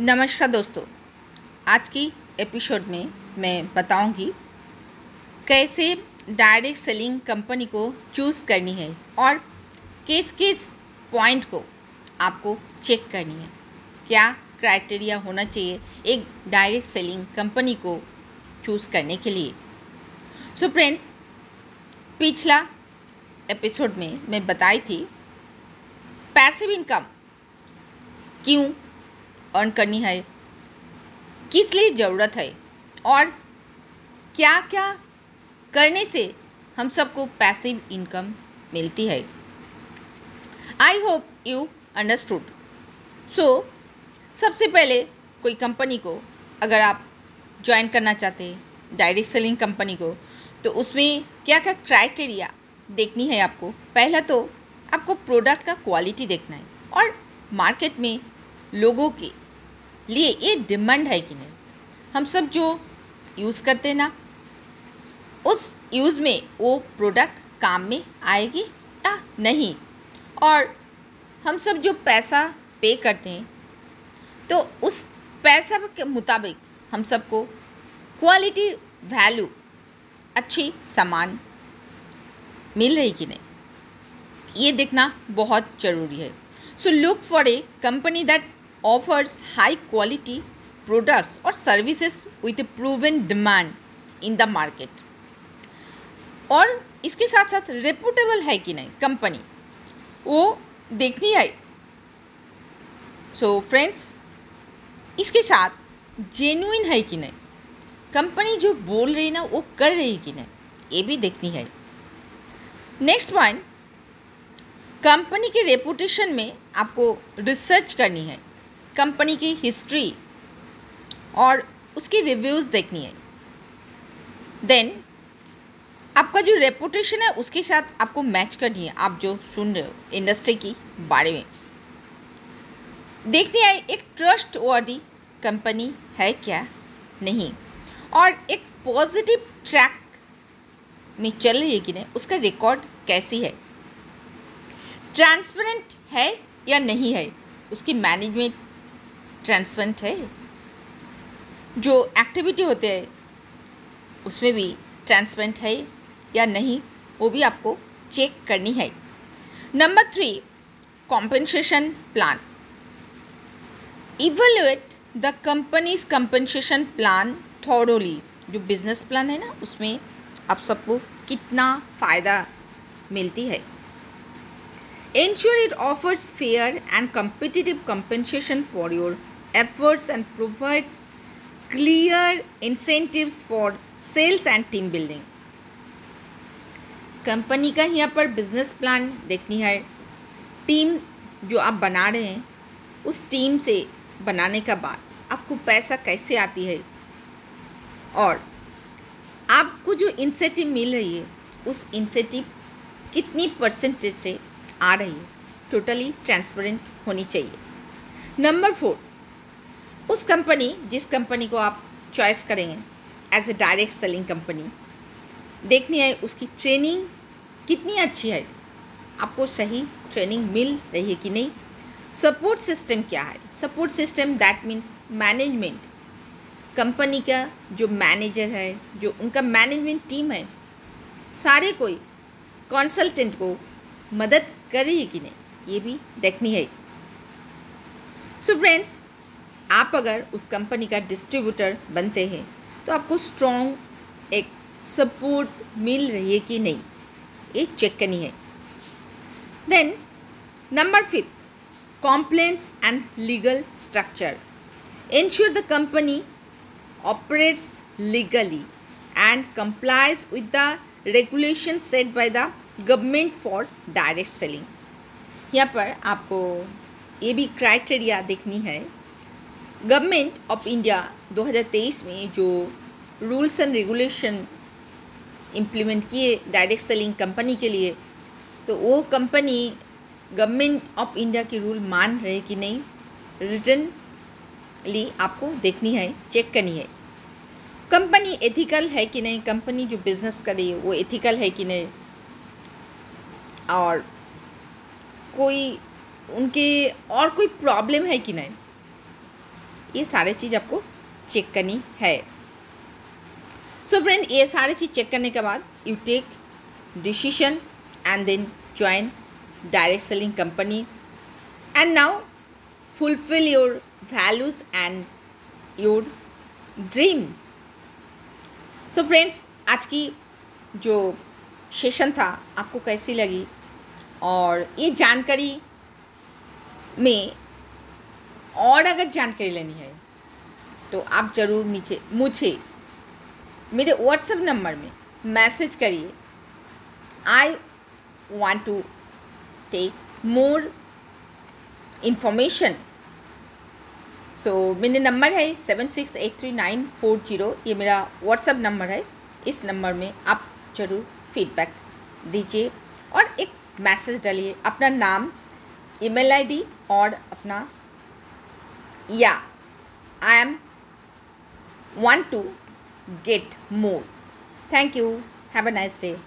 नमस्कार दोस्तों, आज की एपिसोड में मैं बताऊँगी कैसे डायरेक्ट सेलिंग कंपनी को चूज़ करनी है और किस किस पॉइंट को आपको चेक करनी है। क्या क्राइटेरिया होना चाहिए एक डायरेक्ट सेलिंग कंपनी को चूज़ करने के लिए। सो so फ्रेंड्स पिछला एपिसोड में मैं बताई थी पैसिव इनकम क्यों अर्न करनी है? किस लिए ज़रूरत है? और क्या क्या करने से हम सबको पैसिव इनकम मिलती है? I hope you understood so सबसे पहले कोई कंपनी को अगर आप ज्वाइन करना चाहते हैं डायरेक्ट सेलिंग कंपनी को तो उसमें क्या क्या क्राइटेरिया देखनी है आपको? पहला तो आपको प्रोडक्ट का क्वालिटी देखना है और मार्केट में लोगों के लिए ये डिमांड है कि नहीं। हम सब जो यूज़ करते हैं ना, उस यूज़ में वो प्रोडक्ट काम में आएगी या नहीं? और हम सब जो पैसा पे करते हैं तो उस पैसा के मुताबिक हम सबको क्वालिटी वैल्यू अच्छी सामान मिल रही कि नहीं? ये देखना बहुत ज़रूरी है। So look for a company that offers high quality products or services with a proven demand in the market. और इसके साथ साथ रेपुटेबल है कि नहीं? कंपनी वो देखनी है। सो so, फ्रेंड्स इसके साथ जेन्युइन है कि नहीं? कंपनी जो बोल रही ना वो कर रही कि नहीं? ये भी देखनी है। नेक्स्ट पॉइंट कंपनी के रेपुटेशन में आपको रिसर्च करनी है। कंपनी की हिस्ट्री और उसकी रिव्यूज़ देखनी है। देन आपका जो रेपुटेशन है, उसके साथ आपको मैच करनी है, आप जो सुन रहे हो इंडस्ट्री की बारे में। देखनी है, एक ट्रस्ट वर्दी कंपनी है क्या? नहीं। और एक पॉजिटिव ट्रैक में चल रही है कि नहीं, उसका रिकॉर्ड कैसी है? ट्रांसपेरेंट है या नहीं है? उसकी मैनेजमेंट ट्रांसपेरेंट है जो एक्टिविटी होते हैं उसमें भी ट्रांसपेरेंट है या नहीं, वो भी आपको चेक करनी है। Number three compensation plan evaluate the companies compensation plan thoroughly जो बिज़नेस प्लान है ना, उसमें आप सबको कितना फ़ायदा मिलती है। Ensure it offers fair and competitive compensation for your efforts and provides clear incentives for sales and team building. Company का यहाँ पर बिज़नेस प्लान देखनी है। टीम जो आप बना रहे हैं, उस टीम से बनाने का बाद आपको पैसा कैसे आती है? और आपको जो इंसेंटिव मिल रही है, उस इंसेंटिव कितनी परसेंटेज से आ रही है? टोटली ट्रांसपेरेंट होनी चाहिए। नंबर फोर उस कंपनी, जिस कंपनी को आप चॉइस करेंगे as a direct selling company देखनी है उसकी ट्रेनिंग कितनी अच्छी है। आपको सही ट्रेनिंग मिल रही है कि नहीं? सपोर्ट सिस्टम क्या है? Support system that means management company का जो मैनेजर है, जो उनका मैनेजमेंट टीम है, सारे कोई कंसल्टेंट को मदद कर रही है कि नहीं? ये भी देखनी है। सो so फ्रेंड्स आप अगर उस कंपनी का डिस्ट्रीब्यूटर बनते हैं तो आपको स्ट्रॉन्ग एक सपोर्ट मिल रही है कि नहीं? ये चेक करनी है। Then number fifth complaints and legal structure ensure the company operates legally and complies with the regulation set by the government for direct selling यहाँ पर आपको ये भी क्राइटेरिया देखनी है गवर्नमेंट ऑफ़ इंडिया 2023 में जो रूल्स एंड रेगुलेशन इम्प्लीमेंट किए डायरेक्ट सेलिंग कंपनी के लिए तो वो कंपनी गवर्नमेंट ऑफ़ इंडिया की रूल मान रहे कि नहीं? रिटर्न ली आपको देखनी है चेक करनी है। कंपनी एथिकल है कि नहीं? कंपनी जो बिज़नेस कर रही है, वो एथिकल है कि नहीं? और कोई, उनके और कोई प्रॉब्लम है कि नहीं? ये सारे चीज़ आपको चेक करनी है। सो so फ्रेंड ये सारे चीज़ चेक करने के बाद you take decision and then join direct selling company and now fulfil your values and your dream so friends आज की जो सेशन था, आपको कैसी लगी? और ये जानकारी में और अगर जानकारी लेनी है तो आप ज़रूर नीचे, मुझे, मेरे व्हाट्सएप नंबर में मैसेज करिए। I want to take more information so मेरे नंबर है seven six eight three nine four zero ये मेरा व्हाट्सएप नंबर है। इस नंबर में आप ज़रूर फीडबैक दीजिए और एक मैसेज डालिए। अपना नाम ईमेल आईडी और अपना Yeah, I am want to get more. Thank you. Have a nice day.